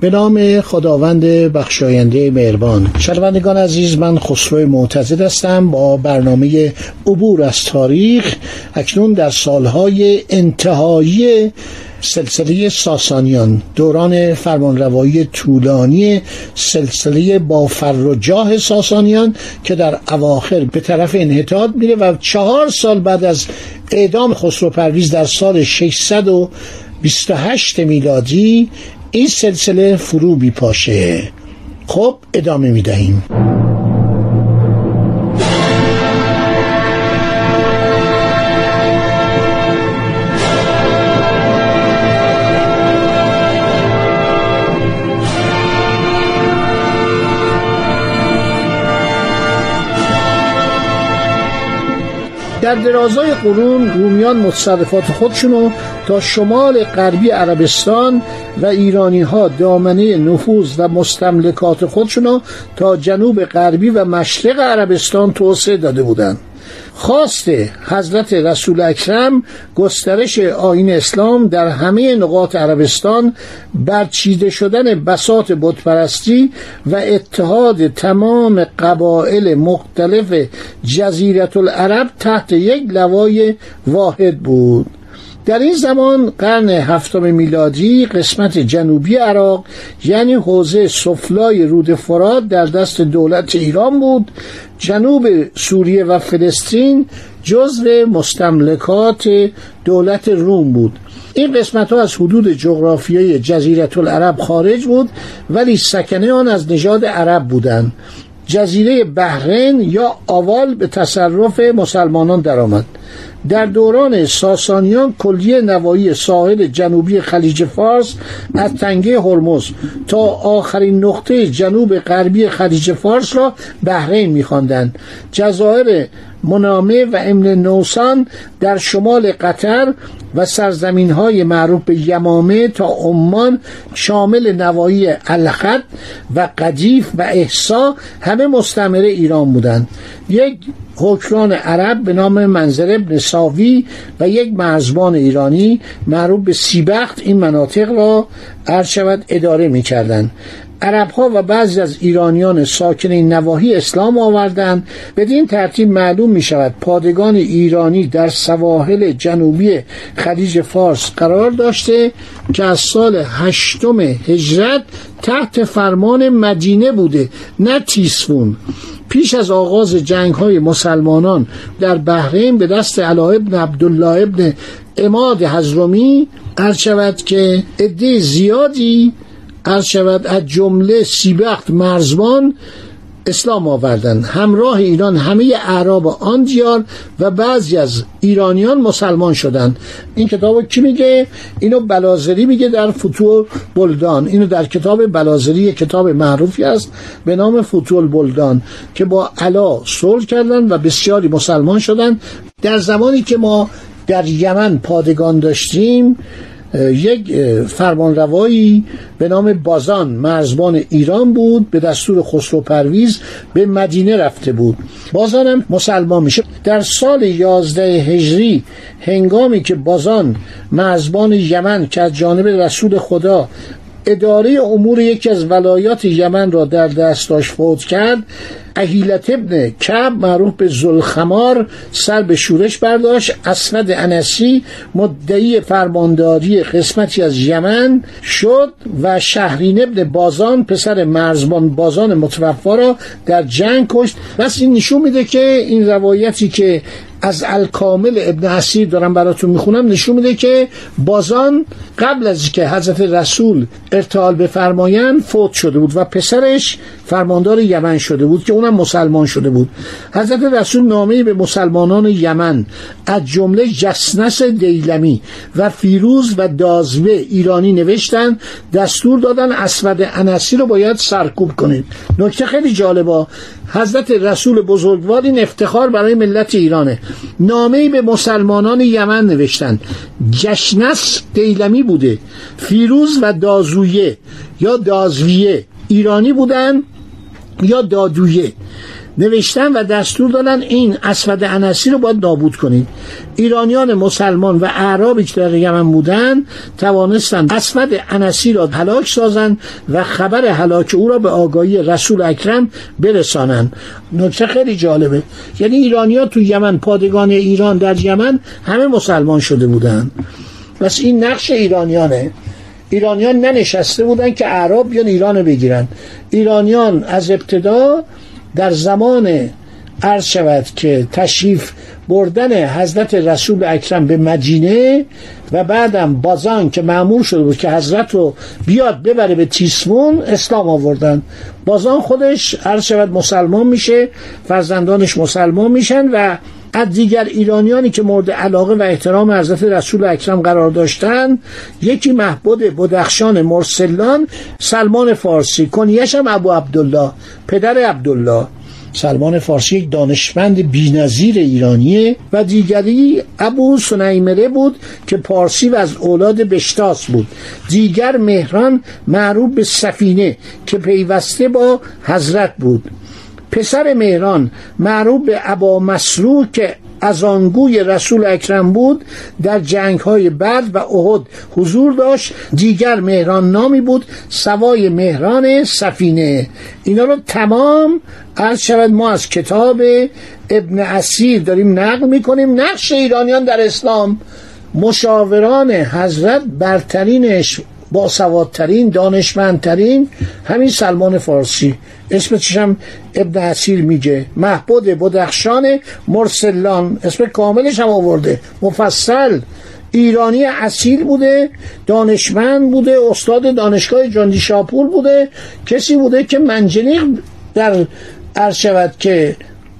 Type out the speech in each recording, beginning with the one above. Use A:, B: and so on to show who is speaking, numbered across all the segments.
A: به نام خداوند بخشاینده مهربان. شنوندگان عزیز من خسرو معتزد هستم. با برنامه عبور از تاریخ اکنون در سالهای انتهایی سلسله ساسانیان دوران فرمانروایی طولانی سلسله با فر و جاه ساسانیان که در اواخر به طرف انحطاط میره و چهار سال بعد از اعدام خسرو پرویز در سال 600 و 28 میلادی این سلسله فرو بیپاشه خب ادامه می‌دهیم. در درازای قرون رومیان متصرفات خودشونو تا شمال غربی عربستان و ایرانی ها دامنه نفوذ و مستملکات خودشونو تا جنوب غربی و مشرق عربستان توسعه داده بودند. خواست حضرت رسول اکرم گسترش آین اسلام در همه نقاط عربستان برچیده شدن بسات بتپرستی و اتحاد تمام قبایل مختلف جزیرت العرب تحت یک لوای واحد بود در این زمان قرن هفتم میلادی قسمت جنوبی عراق یعنی حوزه سفلای رود فرات در دست دولت ایران بود. جنوب سوریه و فلسطین جزو مستملکات دولت روم بود. این قسمت ها از حدود جغرافیای جزیرت العرب خارج بود ولی سکنه آن از نژاد عرب بودند. جزیره بحرین یا آوال به تصرف مسلمانان درآمد. در دوران ساسانیان کلیه نوایی ساحل جنوبی خلیج فارس از تنگه هرمز تا آخرین نقطه جنوب غربی خلیج فارس را بحرین می‌خواندند. جزایر منامه و امل نوسان در شمال قطر و سرزمین های معروف به یمامه تا عمان شامل نوایی الخط و قدیف و احسا همه مستمره ایران بودند. یک حکران عرب به نام منظر ابن ساوی و یک مرزبان ایرانی معروف به سیبخت این مناطق را عرض شود اداره می کردن. عرب ها و بعضی از ایرانیان ساکن این نواحی اسلام آوردند بدین ترتیب معلوم می شود پادگان ایرانی در سواحل جنوبی خلیج فارس قرار داشته که از سال هشتم هجرت تحت فرمان مدینه بوده نه تیسفون پیش از آغاز جنگ های مسلمانان در بحرین به دست علا ابن عبدالله ابن اماد حزرومی عرض شود که عده زیادی عرض شود از جمله سیبخت مرزبان اسلام آوردن. همراه ایران همه اعراب آن دیار و بعضی از ایرانیان مسلمان شدند. این کتاب کی میگه؟ اینو بلازری میگه در فتول بلدان. اینو در کتاب بلازری کتاب معروفی است به نام فتول بلدان که با علا صلح کردن و بسیاری مسلمان شدند در زمانی که ما در یمن پادگان داشتیم یک فرمانروایی به نام بازان مرزبان ایران بود به دستور خسرو پرویز به مدینه رفته بود. بازان هم مسلمان میشه. در سال 11 هجری هنگامی که بازان مرزبان یمن که از جانب رسول خدا اداره امور یکی از ولایات یمن را در دست داشت فوت کرد. اهیلت ابن کب معروف به زلخمار سر به شورش برداشت. اسود انسی مدعی فرمانداری قسمتی از یمن شد و شهرین ابن بازان پسر مرزبان بازان متوفا را در جنگ کشت. بس این نشون میده که این روایتی که از الکامل ابن اسیر دارم براتون می‌خونم نشون میده که بازان قبل از که حضرت رسول ارتحال بفرمایند فوت شده بود و پسرش فرماندار یمن شده بود که اونم مسلمان شده بود. حضرت رسول نامه به مسلمانان یمن از جمله جسنس دیلمی و فیروز و دازوه ایرانی نوشتن دستور دادن اسود انسی رو باید سرکوب کنید. نکته خیلی جالبا حضرت رسول بزرگوار این افتخار برای ملت ایرانه. نامه به مسلمانان یمن نوشتن جشنس دیلمی بوده فیروز و دازویه یا دازویه. ایرانی بودن یا دادویه. نوشتن و دستور دادن این اسود انسی رو باید نابود کنید. ایرانیان مسلمان و اعرابی که در یمن بودن توانستند اسود انسی را هلاک سازند و خبر هلاک او را به آگاهی رسول اکرم برسانند. نکته خیلی جالبه. یعنی ایرانیا تو یمن پادگان ایران در یمن همه مسلمان شده بودند. پس این نقش ایرانیانه. ایرانیان ننشسته بودن که اعراب بیان ایران بگیرن. ایرانیان از ابتدا در زمان عرض شود که تشریف بردن حضرت رسول اکرم به مدینه و بعدم بازان که معمول شده بود که حضرت رو بیاد ببره به تیسمون اسلام آوردن. بازان خودش عرض شود مسلمان میشه فرزندانش مسلمان میشن و از دیگر ایرانیانی که مورد علاقه و احترام حضرت رسول اکرم قرار داشتند یکی محبود بدخشان مرسلان سلمان فارسی کنیش هم ابو عبدالله پدر عبدالله. سلمان فارسی یک دانشمند بینظیر ایرانیه و دیگری ابو سنیمره بود که پارسی و از اولاد بشتاس بود. دیگر مهران معروف به سفینه که پیوسته با حضرت بود. پسر مهران معروف به ابا مسرور که از آنگوی رسول اکرم بود در جنگ های بعد و احد حضور داشت. دیگر مهران نامی بود سوای مهران سفینه. اینا رو تمام عرض شود ما از کتاب ابن اسیر داریم نقل می‌کنیم. نقش ایرانیان در اسلام مشاوران حضرت برترینش با سوادترین دانشمندترین همین سلمان فارسی. اسم چشم ابن حسیر میگه. محبود بدخشان مرسلان. اسم کاملش هم آورده. مفصل. ایرانی اصیل بوده دانشمند بوده استاد دانشگاه جاندی شاپور بوده. کسی بوده که منجنیق در عرض که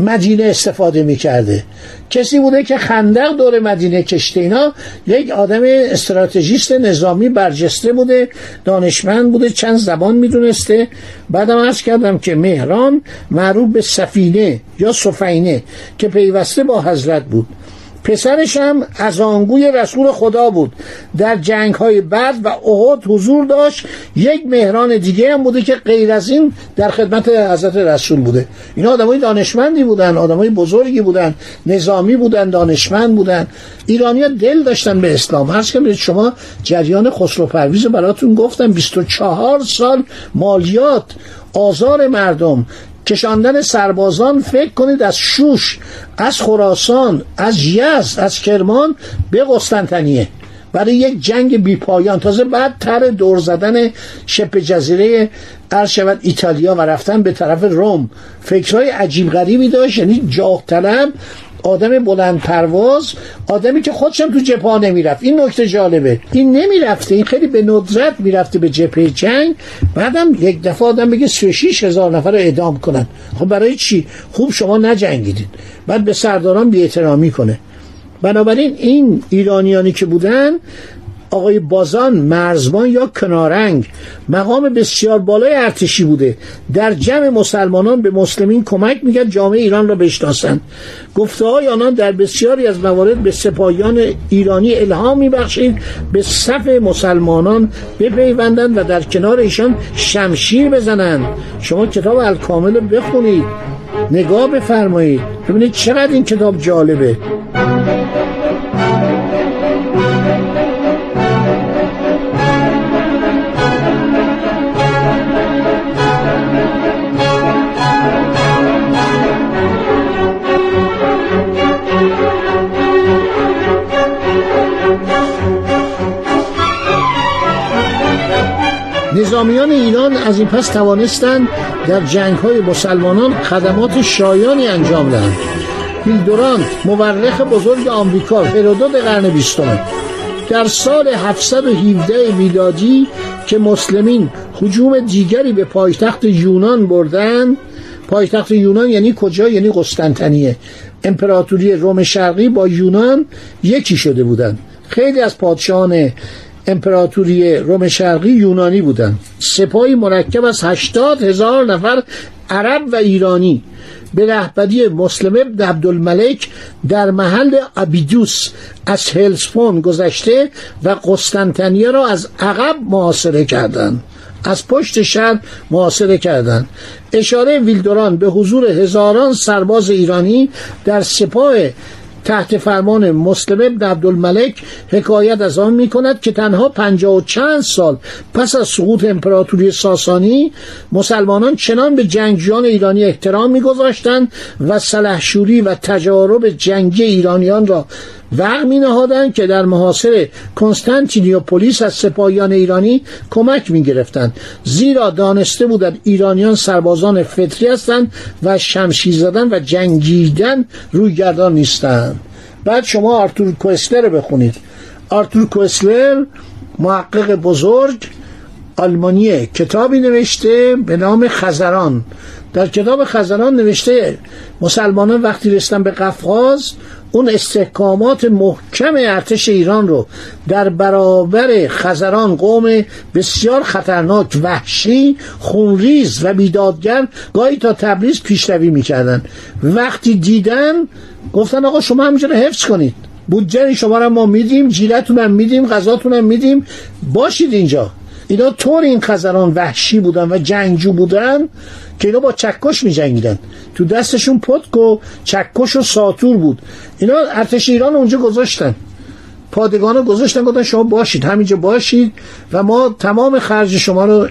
A: مدینه استفاده می‌کرده. کسی بوده که خندق دور مدینه کشته اینا یک آدم استراتژیست نظامی برجسته بوده دانشمند بوده چند زبان می‌دونسته. بعدم عرض کردم که مهران معروف به سفینه یا سفینه که پیوسته با حضرت بود. پسرش هم از آنگوی رسول خدا بود. در جنگ های بعد و احد حضور داشت. یک مهران دیگه هم بوده که غیر از این در خدمت حضرت رسول بوده. اینا آدمای دانشمندی بودن آدمای بزرگی بودن نظامی بودن دانشمند بودن. ایرانیا دل داشتن به اسلام. هر که شما جریان خسرو پرویز براتون گفتم. 24 سال مالیات آزار مردم کشاندن سربازان فکر کنید از شوش از خراسان از یزد از کرمان به قسطنطنیه. برای یک جنگ بی پایان تازه بعد تر دور زدن شبه جزیره عرض شود ایتالیا و رفتن به طرف روم. فکرهای عجیب غریبی داشت یعنی جاه طلب آدم بلند پرواز آدمی که خودشم تو جپا نمی‌رفت. این نکته جالبه. این نمی‌رفته این خیلی به ندرت می‌رفته به جبهه جنگ. بعدم یک دفعه آدم بگه 36 هزار نفر رو اعدام کنن. خب برای چی؟ خوب شما نجنگیدید. بعد به سرداران بی کنه. بنابراین این ایرانیانی که بودن آقای بازان مرزبان یا کنارنگ؟ مقام بسیار بالای ارتشی بوده. در جمع مسلمانان به مسلمین کمک می‌کرد جامعه ایران را بشناسند. گفته های آنان در بسیاری از موارد به سپاهیان ایرانی الهام میبخشید به صف مسلمانان بپیوندند و در کنار ایشان شمشیر بزنند. شما کتاب الکامل بخونید. نگاه بفرمایید. ببینید چقدر این کتاب جالبه. نظامیان ایران از این پس توانستند در جنگ های مسلمانان خدمات شایانی انجام دهند. هیلدورانت مورخ بزرگ آمریکا هرودوت قرن بیستم. در سال 717 میلادی که مسلمین حجوم دیگری به پایتخت یونان بردن پایتخت یونان یعنی کجا؟ یعنی قسطنطنیه. امپراتوری روم شرقی با یونان یکی شده بودند. خیلی از پادشاهان امپراتوری روم شرقی یونانی بودند. سپاهی مرکب از هشتاد هزار نفر عرب و ایرانی به رهبری مسلم ابن عبدالملک در محل ابیدوس از هلسپون گذشته و قسطنطنیه را از عقب محاصره کردند. از پشت شهر محاصره کردند. اشاره ویلدوران به حضور هزاران سرباز ایرانی در سپاه تحت فرمان مسلم ابن عبدالملک حکایت از آن می کند که تنها پنجاه و چند سال پس از سقوط امپراتوری ساسانی مسلمانان چنان به جنگجویان ایرانی احترام میگذاشتند و سلحشوری و تجارب جنگی ایرانیان را وقع می نهادن که در محاصر کنستانتینیوپولیس از سپاهیان ایرانی کمک می گرفتند زیرا دانسته بودند ایرانیان سربازان فطری هستند و شمشیر زدن و جنگیدن روی گردان نیستند. بعد شما آرتور کوسلر رو بخونید. آرتور کوسلر محقق بزرگ آلمانیه کتابی نوشته به نام خزران. در کتاب خزران نوشته مسلمانان وقتی رسیدن به قفقاز اون استحکامات محکم ارتش ایران رو در برابر خزران قوم بسیار خطرناک وحشی خونریز و بیدادگر گاهی تا تبریز پیشروی می‌کردن. وقتی دیدن گفتن آقا شما همینجا حفظ کنید. بودجه شما رو ما میدیم جیلتون هم میدیم غذاتون هم میدیم. باشید اینجا. اینا طور این خزران وحشی بودن و جنگجو بودن که اینا با چکش می جنگیدن تو دستشون پتک و چکش و ساتور بود. اینا ارتش ایران اونجا گذاشتن. پادگان رو گذاشتن گفتن شما باشید. همینجا باشید و ما تمام خرج شما رو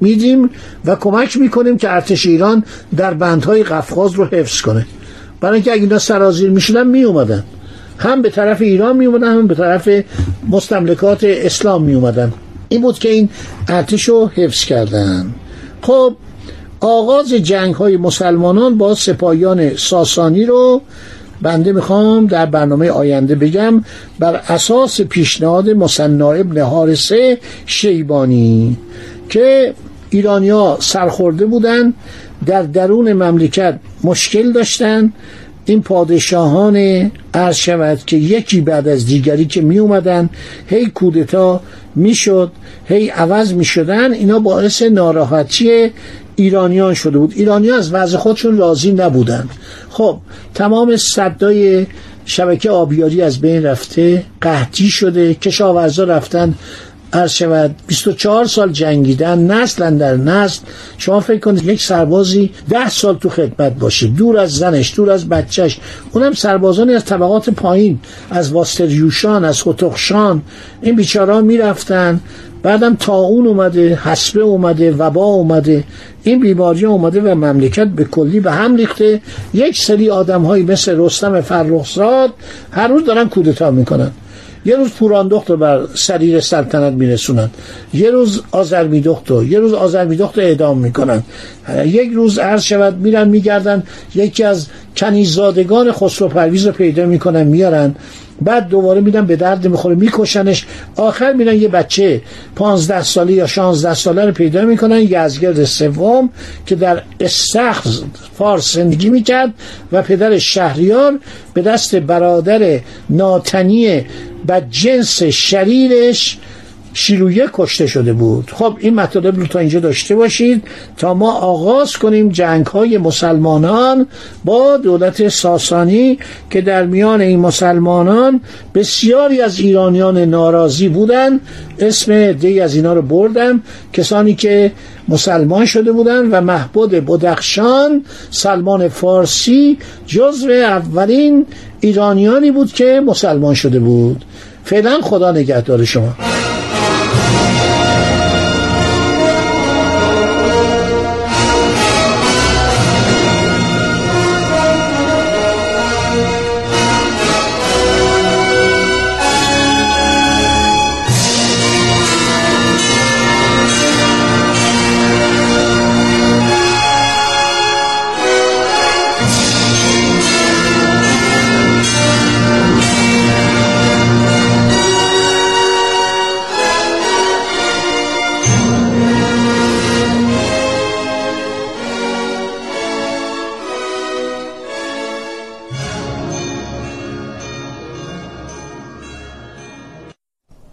A: میدیم و کمک می‌کنیم که ارتش ایران در بندهای قفقاز رو حفظ کنه. برای اینکه اگه اینا سرازیر می‌شدن میومدن هم به طرف ایران میومدن هم به طرف مستملکات اسلام میومدن این بود که این ارتش رو حفظ کردن. خب آغاز جنگ های مسلمانان با سپاهیان ساسانی رو بنده می‌خوام در برنامه آینده بگم. بر اساس پیشنهاد مصنع ابن حارسه شیبانی که ایرانیا سرخورده بودن در درون مملکت مشکل داشتن این پادشاهان عرض شود که یکی بعد از دیگری که می اومدن هی کودتا می‌شد هی عوض می شدن. اینا باعث ناراحتی ایرانیان شده بود. ایرانی از وضع خودشون راضی نبودن. خب تمام صدای شبکه آبیاری از بین رفته قحطی شده کشاورزا رفتن عرض شود 24 سال جنگیدن نسل در نسل. شما فکر کنید یک سربازی ده سال تو خدمت باشه دور از زنش دور از بچهش. اونم سربازانی از طبقات پایین از واستریوشان از خطخشان این بیچارا می‌رفتن بعدم تاون اومده حسبه اومده وبا اومده. این بیماری اومده و مملکت به کلی به هم ریخته. یک سری آدم هایی مثل رستم فرخزاد هر روز دارن کودتا می‌کنن. یه روز پوراندخت رو بر سریر سلطنت میرسونن. یه روز آزرمیدخت رو یه روز آزرمیدخت رو اعدام می‌کنن. یک روز عرض شود میرن میگردن یکی از کنیزادگان خسرو پرویز رو پیدا می‌کنن میارن بعد دوباره میدن به درد می‌خوره میکشنش. آخر میرن یه بچه پانزده ساله یا شانزده ساله رو پیدا می‌کنن یزگرد سوم که در استخر فارس زندگی می‌کرد و پدر شهریار به دست برادر ناتنی جنس شریرش شیرویه کشته شده بود. خب این مطالب رو تا اینجا داشته باشید تا ما آغاز کنیم جنگ های مسلمانان با دولت ساسانی که در میان این مسلمانان بسیاری از ایرانیان ناراضی بودند اسم دی از اینا رو بردم. کسانی که مسلمان شده بودند و محبود بدخشان سلمان فارسی جزو اولین ایرانیانی بود که مسلمان شده بود. فعلا خدا نگهدار شما.